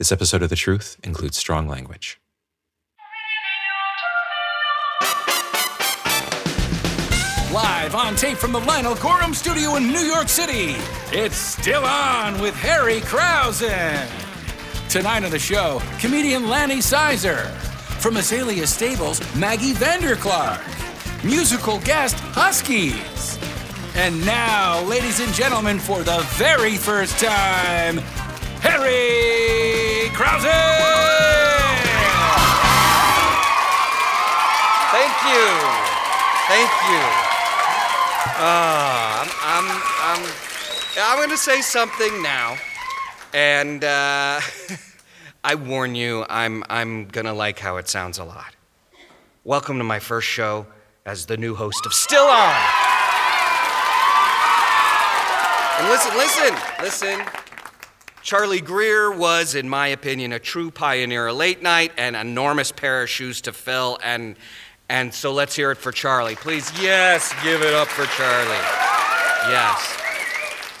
This episode of The Truth includes strong language. Live on tape from the Lionel Gorham studio in New York City, it's Still On with Harry Krausen. Tonight on the show, comedian Lanny Sizer. From Azalea Stables, Maggie Vanderklark. Musical guest, Huskies. And now, ladies and gentlemen, for the very first time, Harry Krausen! Thank you. Thank you. Uh, I'm, I'm, I'm, I'm going to say something now. And uh, I warn you, I'm, I'm going to like how it sounds a lot. Welcome to my first show as the new host of Still On. And listen, listen, listen. Charlie Greer was, in my opinion, a true pioneer of late night and an enormous pair of shoes to fill. And, and so let's hear it for Charlie. Please, yes, give it up for Charlie. Yes.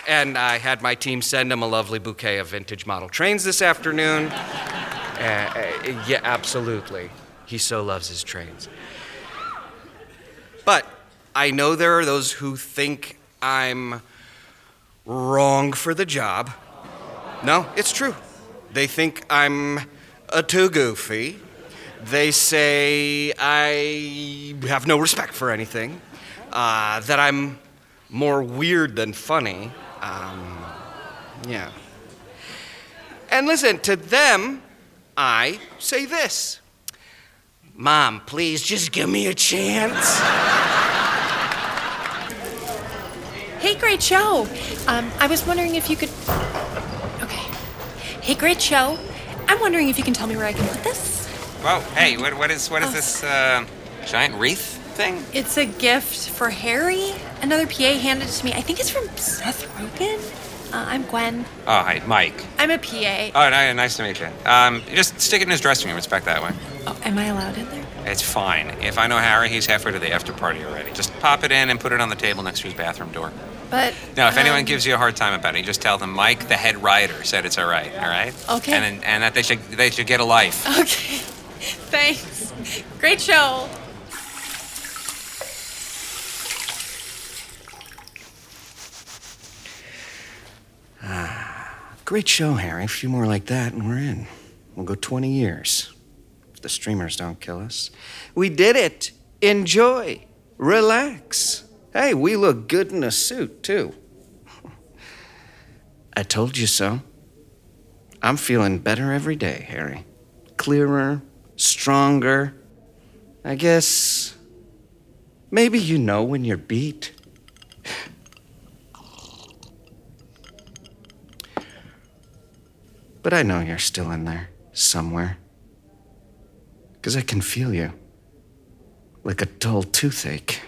And I had my team send him a lovely bouquet of vintage model trains this afternoon. Uh, yeah, absolutely. He so loves his trains. But I know there are those who think I'm wrong for the job. No, it's true. They think I'm a too goofy. They say I have no respect for anything, uh, that I'm more weird than funny. Um, yeah. And listen, to them, I say this Mom, please just give me a chance. Hey, great show. Um, I was wondering if you could. Hey, great show. I'm wondering if you can tell me where I can put this. Whoa, hey, what, what is what is this uh, giant wreath thing? It's a gift for Harry. Another PA handed it to me. I think it's from Seth Rogen. Uh, I'm Gwen. Oh, hi, Mike. I'm a PA. Oh, ni- nice to meet you. Um, just stick it in his dressing room. It's back that way. Oh, am I allowed in there? It's fine. If I know Harry, he's halfway to the after party already. Just pop it in and put it on the table next to his bathroom door. But. Now, if anyone um, gives you a hard time about it, you just tell them Mike, the head writer, said it's all right. All right? Okay. And and that they should they should get a life. Okay. Thanks. Great show. Ah, Great show, Harry. A few more like that, and we're in. We'll go 20 years. The streamers don't kill us. We did it. Enjoy. Relax. Hey, we look good in a suit, too. I told you so. I'm feeling better every day, Harry. Clearer, stronger. I guess. Maybe you know when you're beat. But I know you're still in there, somewhere. Because I can feel you. Like a dull toothache.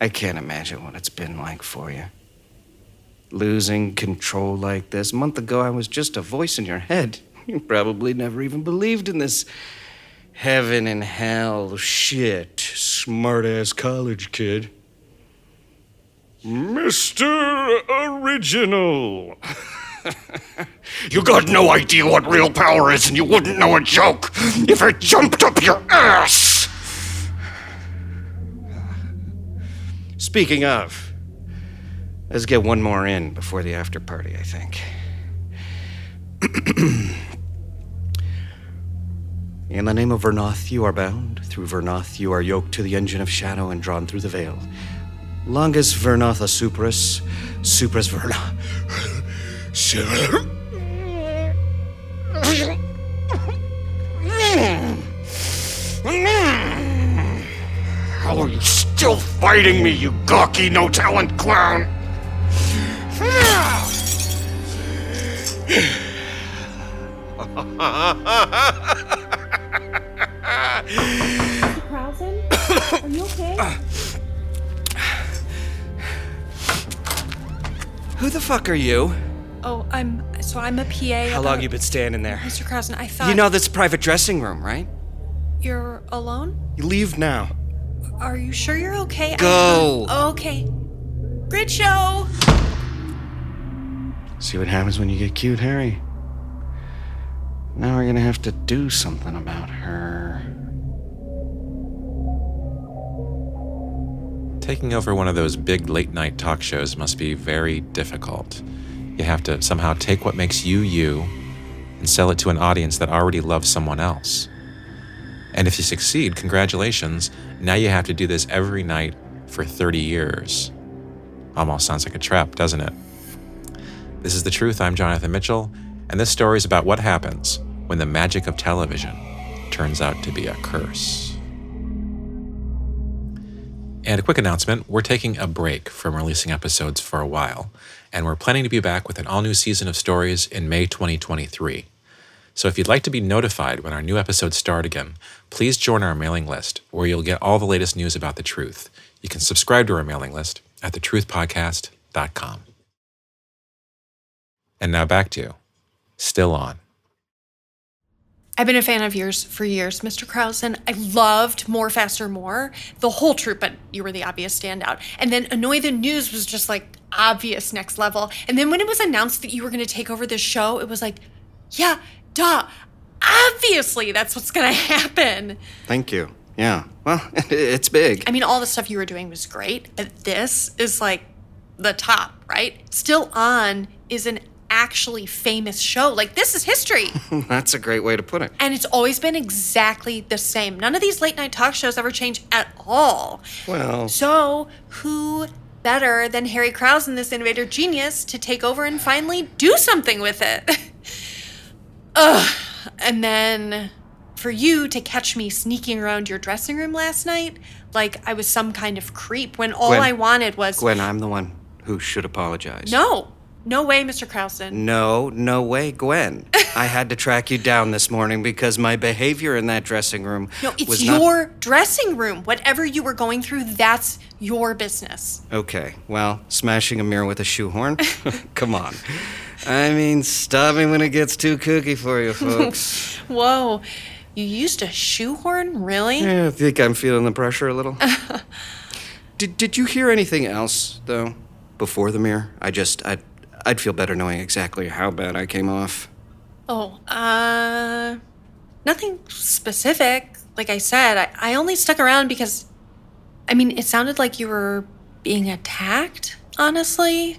I can't imagine what it's been like for you. Losing control like this. A month ago, I was just a voice in your head. You probably never even believed in this heaven and hell shit, smart ass college kid. Mr. Original. you got no idea what real power is, and you wouldn't know a joke if it jumped up your ass. Speaking of, let's get one more in before the after party, I think. In the name of Vernoth, you are bound. Through Vernoth, you are yoked to the engine of shadow and drawn through the veil. Longus Vernotha Supras, Supras Verna. How are you still fighting me, you gawky, no talent clown? Krausen? Are you okay? Who the fuck are you? Oh, I'm. So I'm a PA. How long you been standing there? Mr. Krausen, I thought. You know this private dressing room, right? You're alone? You leave now. Are you sure you're okay? I- Go. okay. Great show! See what happens when you get cute, Harry. Now we're gonna have to do something about her. Taking over one of those big late night talk shows must be very difficult. You have to somehow take what makes you you and sell it to an audience that already loves someone else. And if you succeed, congratulations, now you have to do this every night for 30 years. Almost sounds like a trap, doesn't it? This is The Truth. I'm Jonathan Mitchell, and this story is about what happens when the magic of television turns out to be a curse. And a quick announcement we're taking a break from releasing episodes for a while, and we're planning to be back with an all new season of stories in May 2023. So if you'd like to be notified when our new episodes start again, please join our mailing list where you'll get all the latest news about the truth. You can subscribe to our mailing list at thetruthpodcast.com. And now back to Still On. I've been a fan of yours for years, Mr. Krausen. I loved More, Faster, More, the whole troop, but you were the obvious standout. And then Annoy the News was just like obvious next level. And then when it was announced that you were going to take over this show, it was like, yeah, duh, obviously that's what's going to happen. Thank you. Yeah. Well, it's big. I mean, all the stuff you were doing was great, but this is like the top, right? Still On is an actually famous show. Like, this is history. That's a great way to put it. and it's always been exactly the same. None of these late night talk shows ever change at all. Well, So, who better than Harry Krausen this innovator genius to take over and finally do something with it? Ugh. And then for you to catch me sneaking around your dressing room last night like I was some kind of creep when all Gwen. I wanted was Gwen, I'm the one who should apologize. No. No way, Mr. Krausen. No, no way, Gwen. I had to track you down this morning because my behavior in that dressing room No, it's was not your dressing room. Whatever you were going through, that's your business. Okay, well, smashing a mirror with a shoehorn? Come on. I mean, stop me when it gets too kooky for you, folks. Whoa. You used a shoehorn? Really? yeah, I think I'm feeling the pressure a little. did, did you hear anything else, though, before the mirror? I just, I'd, I'd feel better knowing exactly how bad I came off. Oh, uh, nothing specific. Like I said, I, I only stuck around because, I mean, it sounded like you were being attacked, honestly.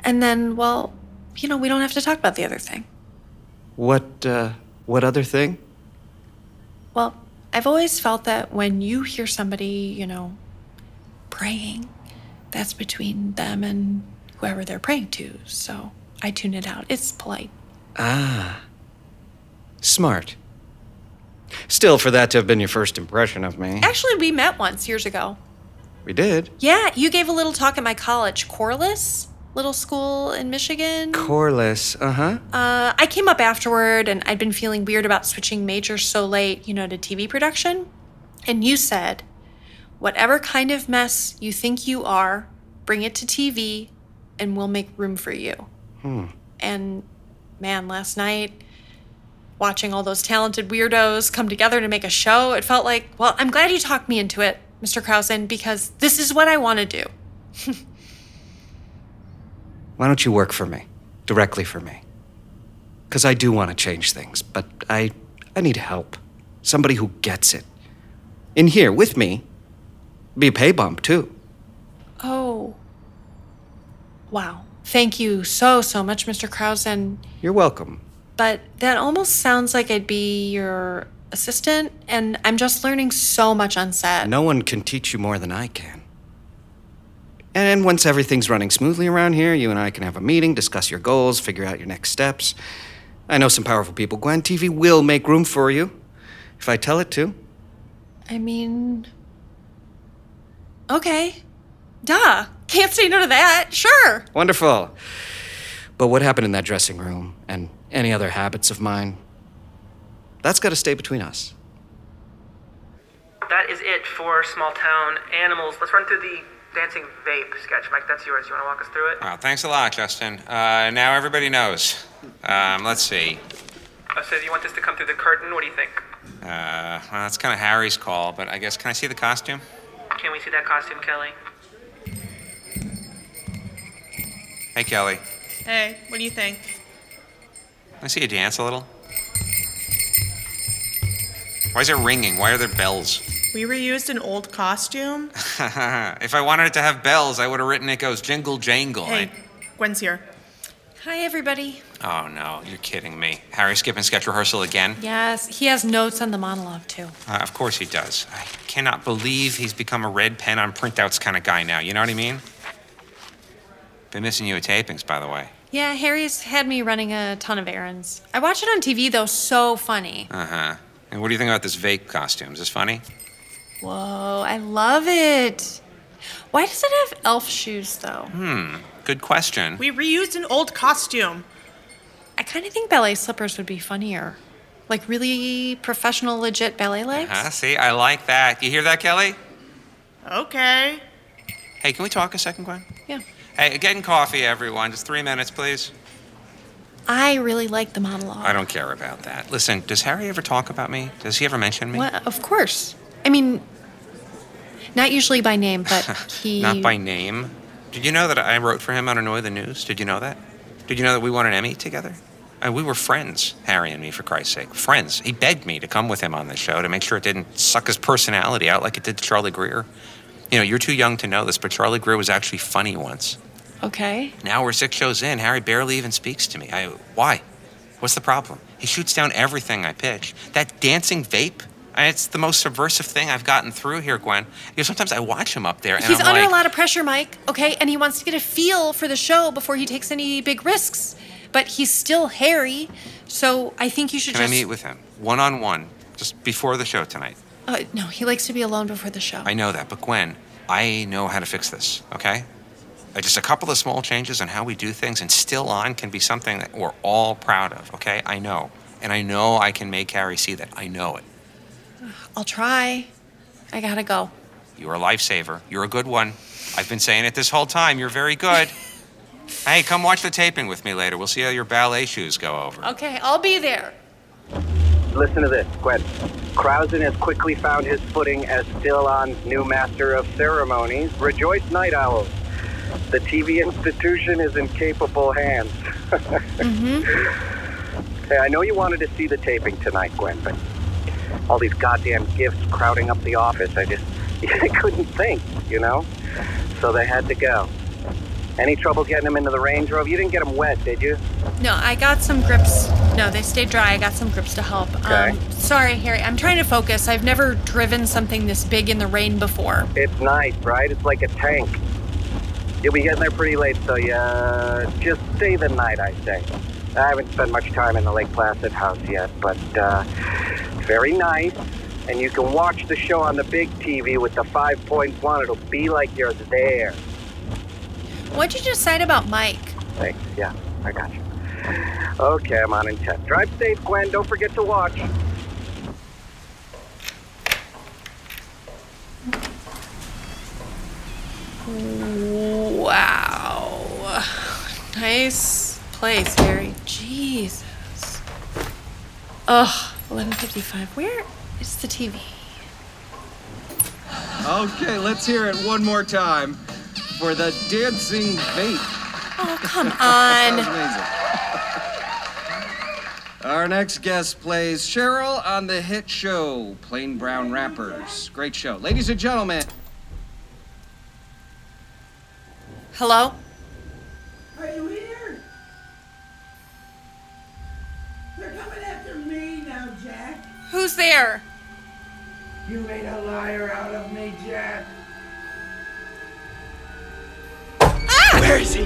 And then, well, you know, we don't have to talk about the other thing. What, uh, what other thing? Well, I've always felt that when you hear somebody, you know, praying, that's between them and whoever they're praying to. So I tune it out. It's polite. Ah. Smart. Still, for that to have been your first impression of me. Actually, we met once years ago. We did. Yeah, you gave a little talk at my college, Corliss, little school in Michigan. Corliss, uh huh. uh, I came up afterward and I'd been feeling weird about switching majors so late, you know, to TV production. And you said, whatever kind of mess you think you are, bring it to TV and we'll make room for you. Hmm. And man, last night, watching all those talented weirdos come together to make a show, it felt like, well, I'm glad you talked me into it, Mr. Krausen, because this is what I want to do. Why don't you work for me? Directly for me. Because I do want to change things, but I, I need help. Somebody who gets it. In here, with me. Be a pay bump, too. Wow. Thank you so, so much, Mr. Krausen. You're welcome. But that almost sounds like I'd be your assistant, and I'm just learning so much on set. No one can teach you more than I can. And once everything's running smoothly around here, you and I can have a meeting, discuss your goals, figure out your next steps. I know some powerful people. Gwen, TV will make room for you. If I tell it to. I mean. Okay. Duh. Can't say no to that. Sure. Wonderful. But what happened in that dressing room and any other habits of mine, that's got to stay between us. That is it for small town animals. Let's run through the dancing vape sketch. Mike, that's yours. You want to walk us through it? Well, thanks a lot, Justin. Uh, now everybody knows. Um, let's see. Uh, so, do you want this to come through the curtain? What do you think? Uh, well, that's kind of Harry's call, but I guess can I see the costume? Can we see that costume, Kelly? Hey, Kelly. Hey, what do you think? I see you dance a little? Why is it ringing? Why are there bells? We reused an old costume. if I wanted it to have bells, I would have written it goes jingle jangle. Hey, I- Gwen's here. Hi, everybody. Oh no, you're kidding me. Harry skipping sketch rehearsal again? Yes, he has notes on the monologue, too. Uh, of course he does. I cannot believe he's become a red pen on printouts kind of guy now. You know what I mean? Been missing you at tapings, by the way. Yeah, Harry's had me running a ton of errands. I watch it on TV, though, so funny. Uh huh. And what do you think about this vape costume? Is this funny? Whoa, I love it. Why does it have elf shoes, though? Hmm, good question. We reused an old costume. I kind of think ballet slippers would be funnier. Like really professional, legit ballet legs? Huh? See, I like that. You hear that, Kelly? Okay. Hey, can we talk a second, Gwen? Yeah. Hey, getting coffee, everyone. Just three minutes, please. I really like the monologue. I don't care about that. Listen, does Harry ever talk about me? Does he ever mention me? What? Of course. I mean, not usually by name, but he. Not by name. Did you know that I wrote for him on Annoy the News? Did you know that? Did you know that we won an Emmy together? And we were friends, Harry and me, for Christ's sake. Friends. He begged me to come with him on the show to make sure it didn't suck his personality out like it did to Charlie Greer. You know, you're too young to know this, but Charlie Greer was actually funny once. Okay. Now we're six shows in. Harry barely even speaks to me. I, why? What's the problem? He shoots down everything I pitch. That dancing vape. It's the most subversive thing I've gotten through here, Gwen. You know, sometimes I watch him up there and He's I'm under like, a lot of pressure, Mike, okay? And he wants to get a feel for the show before he takes any big risks. But he's still Harry, so I think you should can I just. meet with him one on one just before the show tonight? Uh, no, he likes to be alone before the show. I know that, but Gwen, I know how to fix this, okay? Uh, Just a couple of small changes on how we do things and still on can be something that we're all proud of, okay? I know. And I know I can make Harry see that. I know it. I'll try. I gotta go. You're a lifesaver. You're a good one. I've been saying it this whole time. You're very good. hey, come watch the taping with me later. We'll see how your ballet shoes go over. Okay, I'll be there. Listen to this, Gwen. Krausen has quickly found his footing as still on new master of ceremonies. Rejoice, night owls. The TV institution is in capable hands. Mm-hmm. Hey, I know you wanted to see the taping tonight, Gwen, but all these goddamn gifts crowding up the office, I just I couldn't think, you know? So they had to go. Any trouble getting them into the Range Rover? You didn't get them wet, did you? No, I got some grips. No, they stayed dry. I got some grips to help. Okay. Um, sorry, Harry. I'm trying to focus. I've never driven something this big in the rain before. It's nice, right? It's like a tank. You'll be getting there pretty late, so yeah, just stay the night, I say. I haven't spent much time in the Lake Placid house yet, but uh, it's very nice. And you can watch the show on the big TV with the 5.1. It'll be like you're there. What'd you decide about Mike? Thanks. Yeah, I got you. Okay, I'm on in 10. Drive safe, Gwen. Don't forget to watch. Wow. Nice place, Harry. Jesus. Ugh, 1155. Where is the TV? Okay, let's hear it one more time for the dancing vape. Oh, come That on. was amazing. Our next guest plays Cheryl on the hit show Plain Brown Rappers. Great show. Ladies and gentlemen, Hello? Are you here? They're coming after me now, Jack. Who's there? You made a liar out of me, Jack. Where is he?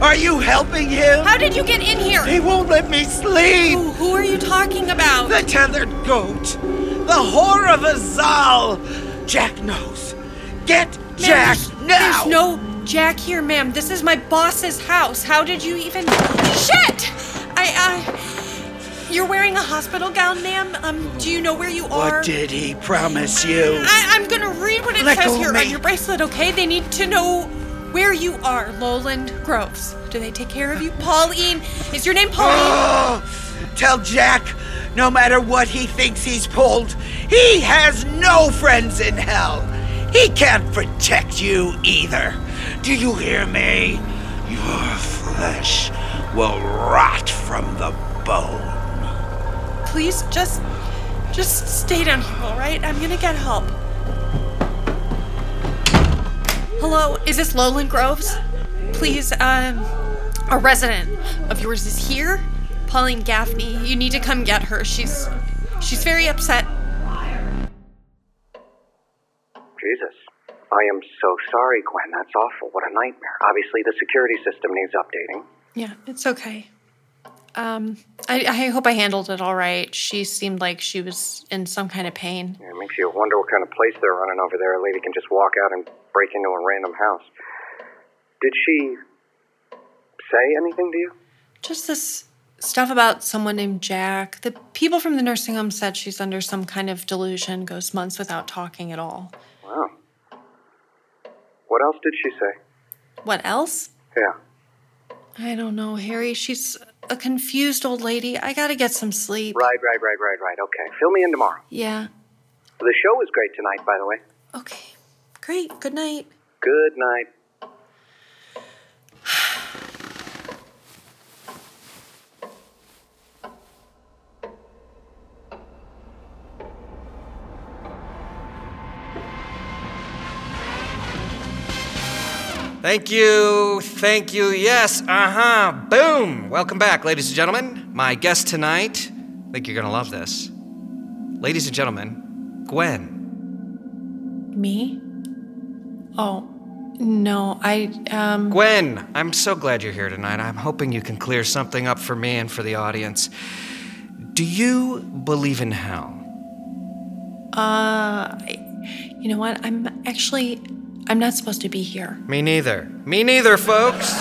Are you helping him? How did you get in here? He won't let me sleep. Who, who are you talking about? The tethered goat. The whore of Azal. Jack knows. Get Ma'am, Jack there's, now. There's no Jack here, ma'am. This is my boss's house. How did you even? Shit! I, I. You're wearing a hospital gown, ma'am. Um, do you know where you are? What did he promise you? I, I'm gonna read what it Let says here me. on your bracelet, okay? They need to know where you are, Lowland Groves. Do they take care of you? Pauline. Is your name Pauline? Oh, tell Jack, no matter what he thinks he's pulled, he has no friends in hell. He can't protect you either. Do you hear me? Your flesh will rot from the bone. Please just just stay down here, all right? I'm gonna get help. Hello, is this Lowland Groves? Please, um, a resident of yours is here. Pauline Gaffney. You need to come get her. She's she's very upset. Jesus. I am so sorry, Gwen. That's awful. What a nightmare. Obviously, the security system needs updating. Yeah, it's okay. Um, I, I hope I handled it all right. She seemed like she was in some kind of pain. It makes you wonder what kind of place they're running over there. A lady can just walk out and break into a random house. Did she say anything to you? Just this stuff about someone named Jack. The people from the nursing home said she's under some kind of delusion, goes months without talking at all. Wow. What else did she say? What else? Yeah. I don't know, Harry. She's a confused old lady. I gotta get some sleep. Right, right, right, right, right. Okay. Fill me in tomorrow. Yeah. The show was great tonight, by the way. Okay. Great. Good night. Good night. Thank you, thank you, yes, uh huh, boom! Welcome back, ladies and gentlemen. My guest tonight, I think you're gonna love this. Ladies and gentlemen, Gwen. Me? Oh, no. I, um. Gwen, I'm so glad you're here tonight. I'm hoping you can clear something up for me and for the audience. Do you believe in hell? Uh. I, you know what? I'm actually. I'm not supposed to be here. Me neither. Me neither, folks.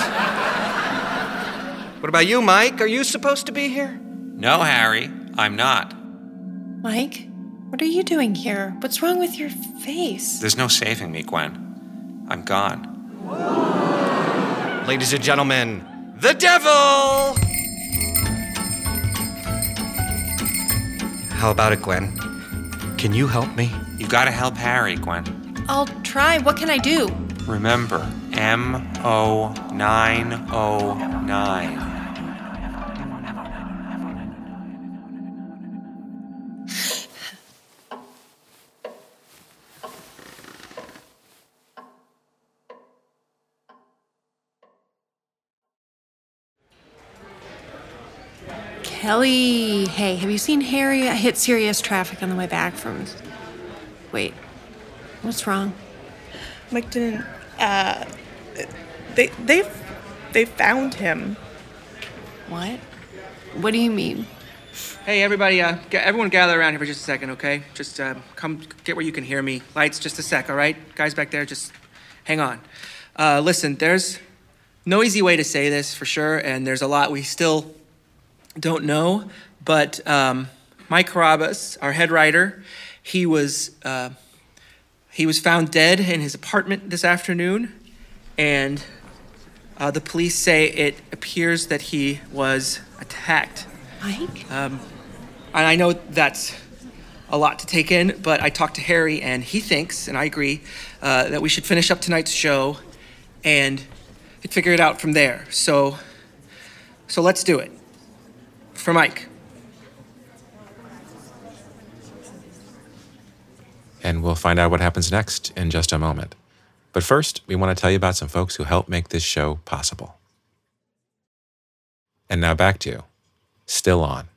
what about you, Mike? Are you supposed to be here? No, Harry, I'm not. Mike? What are you doing here? What's wrong with your face? There's no saving me, Gwen. I'm gone. Ladies and gentlemen, the devil! How about it, Gwen? Can you help me? You gotta help Harry, Gwen. I'll try. What can I do? Remember, M O 909. Kelly, hey, have you seen Harry? I hit serious traffic on the way back from. Wait, what's wrong? Mike didn't. Uh, they they they found him. What? What do you mean? Hey, everybody, uh, g- everyone gather around here for just a second, okay? Just uh, come get where you can hear me. Lights, just a sec, all right? Guys back there, just hang on. Uh, listen, there's no easy way to say this for sure, and there's a lot we still don't know, but um, Mike Carabas, our head writer, he was uh, he was found dead in his apartment this afternoon, and uh, the police say it appears that he was attacked. Mike? Um, and I know that's a lot to take in, but I talked to Harry, and he thinks, and I agree, uh, that we should finish up tonight's show and figure it out from there. So, so let's do it. For Mike. And we'll find out what happens next in just a moment. But first, we want to tell you about some folks who help make this show possible. And now back to you, Still On.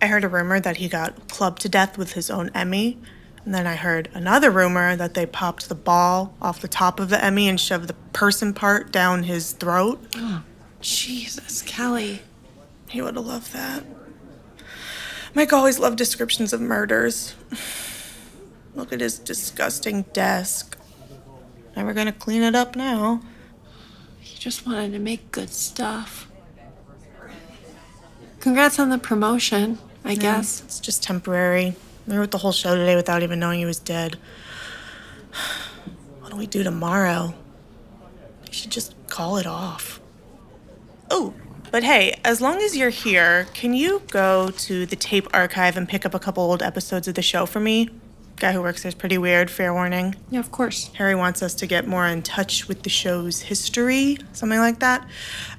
I heard a rumor that he got clubbed to death with his own Emmy. And then I heard another rumor that they popped the ball off the top of the Emmy and shoved the person part down his throat. Oh, Jesus, Kelly. He would have loved that. Mike always loved descriptions of murders. Look at his disgusting desk. Never gonna clean it up now. He just wanted to make good stuff. Congrats on the promotion, I guess. It's just temporary. We wrote the whole show today without even knowing he was dead. What do we do tomorrow? We should just call it off. Oh, but hey, as long as you're here, can you go to the tape archive and pick up a couple old episodes of the show for me? guy who works there is pretty weird. Fair warning. Yeah, of course. Harry wants us to get more in touch with the show's history, something like that.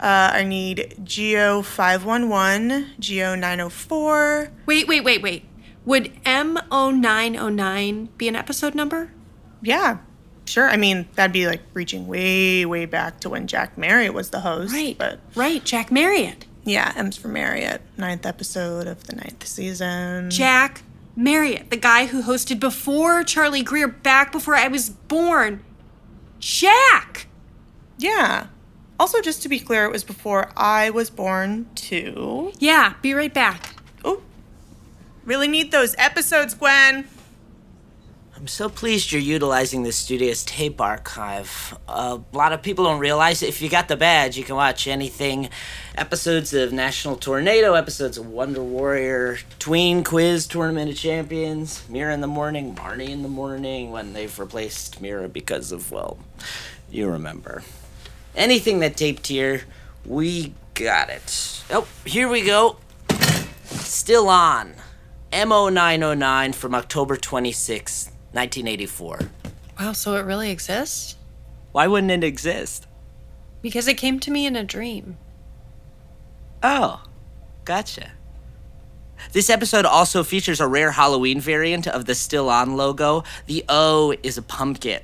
Uh, I need Geo 511, Geo 904. Wait, wait, wait, wait. Would M0909 be an episode number? Yeah, sure. I mean, that'd be like reaching way, way back to when Jack Marriott was the host. Right. But Right, Jack Marriott. yeah, M's for Marriott. Ninth episode of the ninth season. Jack Marriott, the guy who hosted before Charlie Greer, back before I was born. Jack! Yeah. Also, just to be clear, it was before I was born, too. Yeah, be right back. Oh, really need those episodes, Gwen. I'm so pleased you're utilizing the studio's tape archive. a lot of people don't realize if you got the badge, you can watch anything episodes of National Tornado, episodes of Wonder Warrior, Tween Quiz, Tournament of Champions, Mira in the Morning, Marnie in the Morning, when they've replaced Mira because of, well, you remember. Anything that taped here, we got it. Oh, here we go. Still on. MO909 from October 26th, 1984. Wow, so it really exists? Why wouldn't it exist? Because it came to me in a dream. Oh, gotcha. This episode also features a rare Halloween variant of the Still On logo. The O is a pumpkin.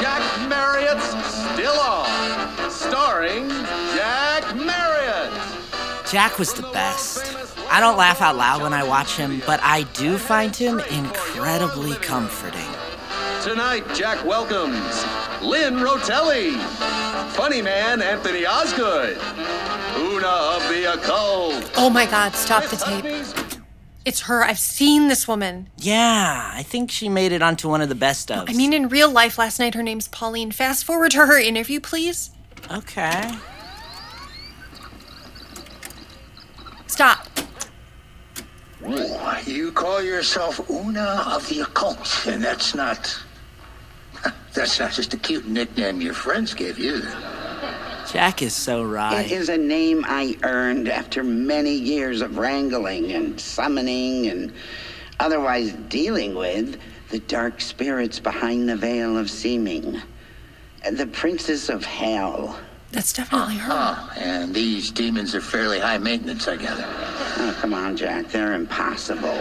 Jack Marriott's Still On, starring Jack Marriott. Jack was the best. I don't laugh out loud when I watch him, but I do find him incredibly comforting. Tonight, Jack welcomes Lynn Rotelli, Funny Man Anthony Osgood, Una of the Occult. Oh my god, stop the tape. It's her. I've seen this woman. Yeah, I think she made it onto one of the best of. I mean, in real life, last night her name's Pauline. Fast forward to her interview, please. Okay. Stop. You call yourself Una of the Occult, and that's not. That's not just a cute nickname your friends gave you. Jack is so right. It is a name I earned after many years of wrangling and summoning and otherwise dealing with the dark spirits behind the veil of seeming. The Princess of Hell. That's definitely her. Oh, and these demons are fairly high maintenance, I gather. Oh, come on, Jack. They're impossible.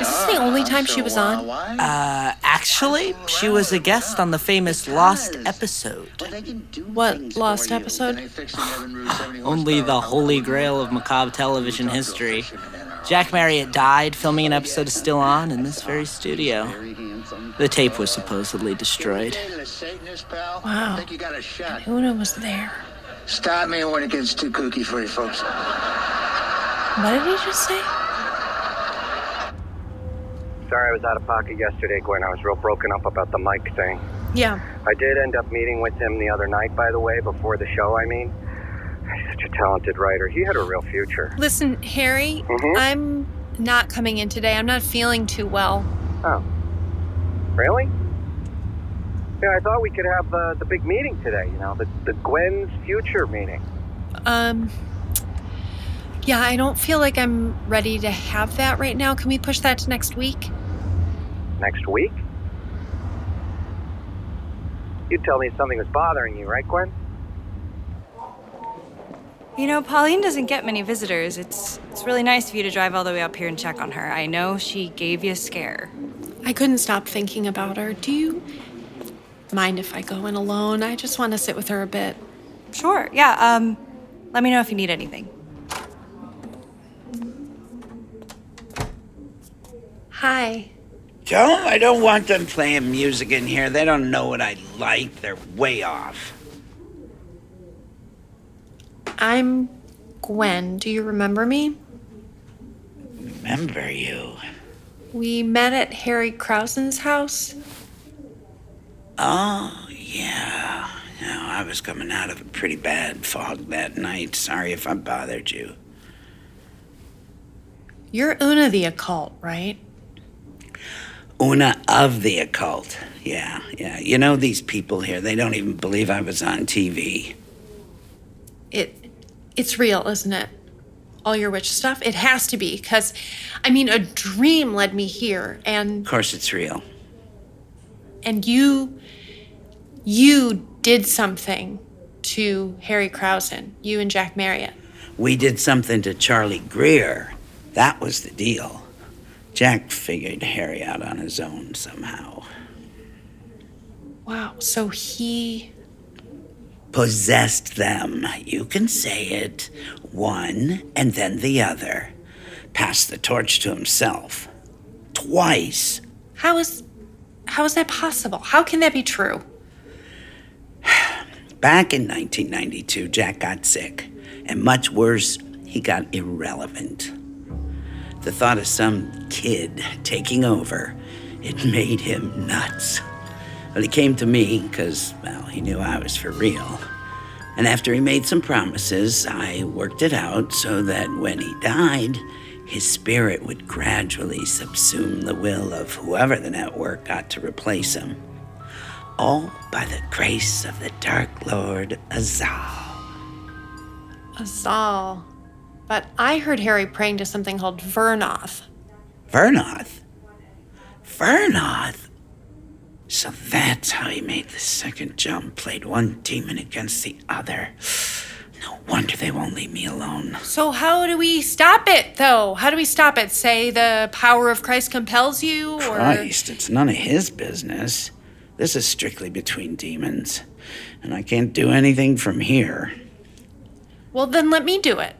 Is this the only time she was on? Uh, actually, she was a guest on the famous Lost episode. What lost episode? Only the holy grail of macabre television history. Jack Marriott died filming an episode of Still On in this very studio. The tape was supposedly destroyed. Wow. Think you got a shot. Una was there. Stop me when it gets too kooky for you folks. What did he just say? Sorry I was out of pocket yesterday, Gwen. I was real broken up about the mic thing. Yeah. I did end up meeting with him the other night, by the way, before the show, I mean. He's such a talented writer. He had a real future. Listen, Harry, Mhm. I'm not coming in today. I'm not feeling too well. Oh. Really? Yeah, I thought we could have uh, the big meeting today, you know, the, the Gwen's future meeting. Um, yeah, I don't feel like I'm ready to have that right now. Can we push that to next week? Next week? You'd tell me something was bothering you, right, Gwen? You know, Pauline doesn't get many visitors. It's it's really nice of you to drive all the way up here and check on her. I know she gave you a scare. I couldn't stop thinking about her. Do you mind if I go in alone? I just want to sit with her a bit. Sure. Yeah. Um, let me know if you need anything. Hi. Don't I don't want them playing music in here. They don't know what I like. They're way off. I'm Gwen. Do you remember me? Remember you. We met at Harry Krausen's house. Oh, yeah. No, I was coming out of a pretty bad fog that night. Sorry if I bothered you. You're Una the occult, right? Una of the occult. Yeah, yeah. You know these people here, they don't even believe I was on TV. It it's real, isn't it? All your witch stuff? It has to be, because, I mean, a dream led me here, and Of course, it's real. and you, you did something to Harry Krausen, you and Jack Marriott. We did something to Charlie Greer. That was the deal. Jack figured Harry out on his own somehow. Wow, so he, Possessed them. You can say it. One and then the other. Passed the torch to himself. Twice. how is, how is that possible? How can that be true? Back in 1992, Jack got sick. And much worse, he got irrelevant. The thought of some kid taking over, it made him nuts. But he came to me because, well, he knew I was for real. And after he made some promises, I worked it out so that when he died, his spirit would gradually subsume the will of whoever the network got to replace him. All by the grace of the Dark Lord Azal. Azal. But I heard Harry praying to something called Vernoth. Vernoth? Vernoth? So that's how he made the second jump, played one demon against the other. No wonder they won't leave me alone. So how do we stop it, though? How do we stop it? Say the power of Christ compels you, or Christ, it's none of his business. This is strictly between demons, and I can't do anything from here. well, then let me do it.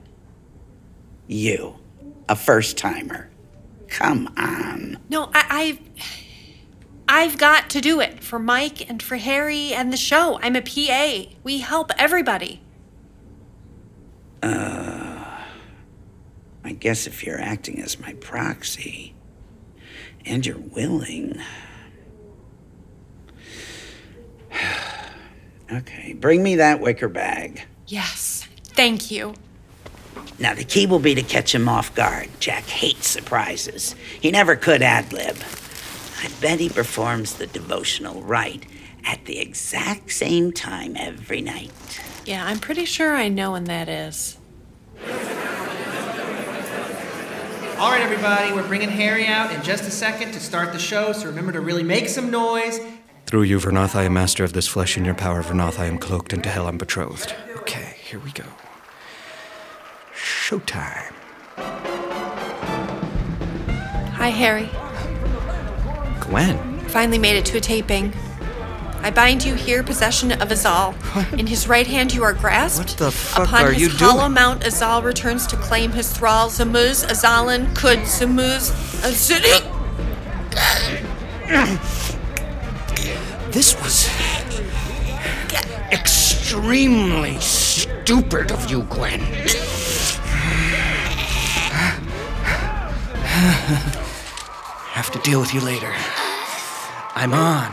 You, a first timer. Come on. No, I, I've I've got to do it for Mike and for Harry and the show. I'm a PA. We help everybody. Uh, I guess if you're acting as my proxy, and you're willing. okay, bring me that wicker bag. Yes, thank you. Now, the key will be to catch him off guard. Jack hates surprises. He never could ad lib. I bet he performs the devotional rite at the exact same time every night. Yeah, I'm pretty sure I know when that is. All right, everybody, we're bringing Harry out in just a second to start the show, so remember to really make some noise. Through you, Vernoth, I am master of this flesh. In your power, Vernoth, I am cloaked, and to hell I'm betrothed. Okay, here we go. Showtime. Hi, Harry. Gwen. Finally made it to a taping. I bind you here, possession of Azal. In his right hand you are grasped. What the fuck Upon are his you hollow doing? mount, Azal returns to claim his thrall. Zamuz, Azalan, Kud, Zamuz, Azudi. This was extremely stupid of you, Gwen. Have to deal with you later. I'm on.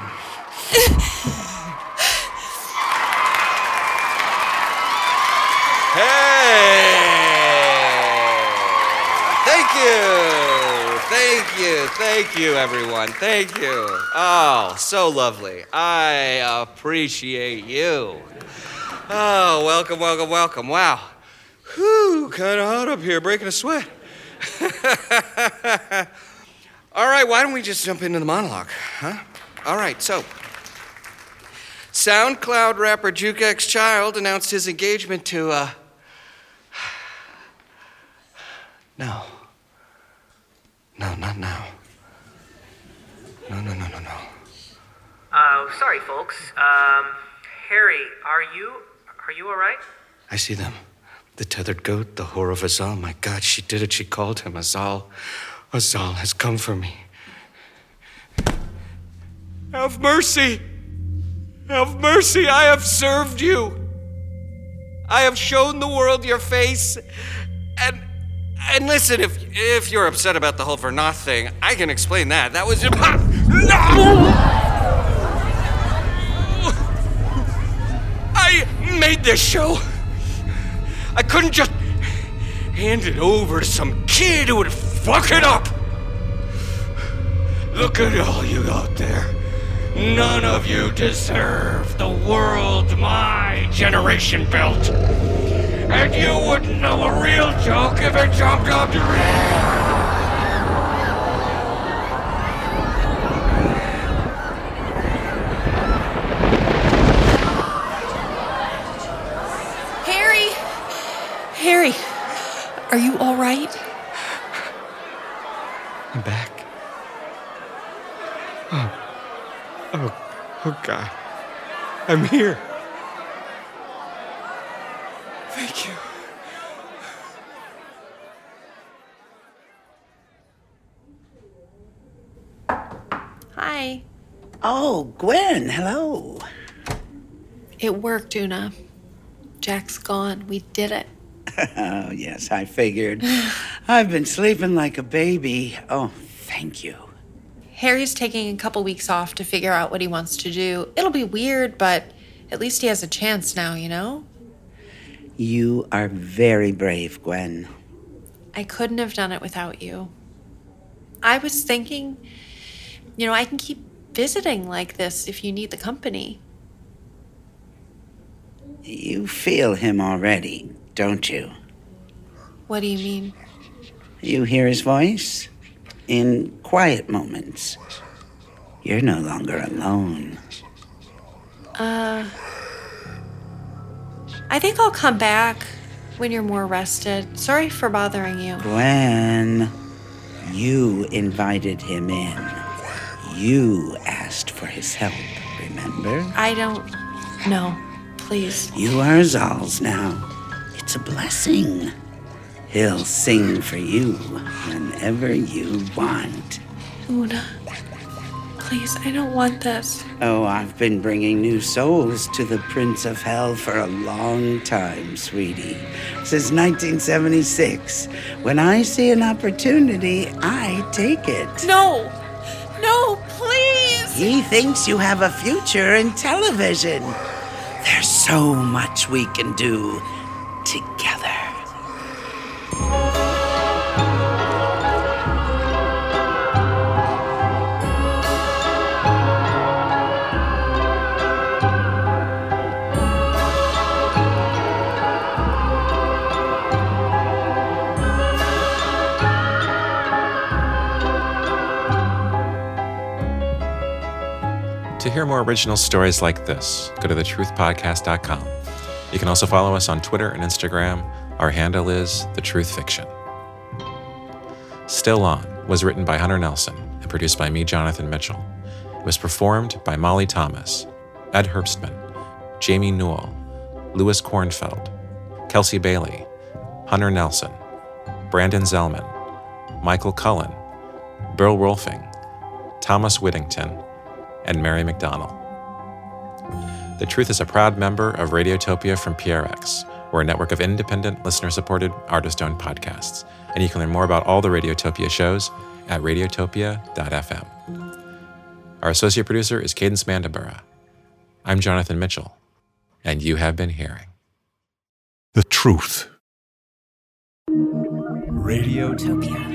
Hey! Thank you. Thank you. Thank you, everyone. Thank you. Oh, so lovely. I appreciate you. Oh, welcome, welcome, welcome. Wow. Whew, kind of hot up here, breaking a sweat. All right, why don't we just jump into the monologue, huh? All right, so. SoundCloud rapper Juke X Child announced his engagement to, uh. No. No, not now. No, no, no, no, no. Uh, sorry, folks. Um, Harry, are you are you all right? I see them. The tethered goat, the whore of Azal. My God, she did it. She called him Azal. Azal has come for me. Have mercy. Have mercy. I have served you. I have shown the world your face. And and listen, if if you're upset about the whole Vernoth thing, I can explain that. That was impo- ah! No! I made this show. I couldn't just hand it over to some kid who would fuck it up. Look at all you out there. None of you deserve the world my generation built. And you wouldn't know a real joke if it jumped off your head. Harry! Harry, are you all right? I'm back. Oh. Oh. Oh, God. I'm here. Thank you. Hi. Oh, Gwen, hello. It worked, Una. Jack's gone. We did it. oh, yes, I figured. I've been sleeping like a baby. Oh, thank you. Harry's taking a couple weeks off to figure out what he wants to do. It'll be weird, but at least he has a chance now, you know? You are very brave, Gwen. I couldn't have done it without you. I was thinking, you know, I can keep visiting like this if you need the company. You feel him already, don't you? What do you mean? You hear his voice? In quiet moments. You're no longer alone. Uh. I think I'll come back when you're more rested. Sorry for bothering you. Gwen, you invited him in. You asked for his help, remember? I don't know. Please. You are Azal's now. It's a blessing. He'll sing for you whenever you want. Una. Please, I don't want this. Oh, I've been bringing new souls to the Prince of Hell for a long time, sweetie. Since 1976. When I see an opportunity, I take it. No! No, please! He thinks you have a future in television. There's so much we can do together. To hear more original stories like this, go to thetruthpodcast.com. You can also follow us on Twitter and Instagram. Our handle is The Truth Fiction. Still On was written by Hunter Nelson and produced by me, Jonathan Mitchell. It was performed by Molly Thomas, Ed Herbstman, Jamie Newell, Louis Kornfeld, Kelsey Bailey, Hunter Nelson, Brandon Zellman, Michael Cullen, Bill Rolfing, Thomas Whittington, and Mary McDonnell. The Truth is a proud member of Radiotopia from PRX. We're a network of independent, listener supported, artist owned podcasts. And you can learn more about all the Radiotopia shows at radiotopia.fm. Our associate producer is Cadence Mandabura. I'm Jonathan Mitchell, and you have been hearing The truth. Radiotopia.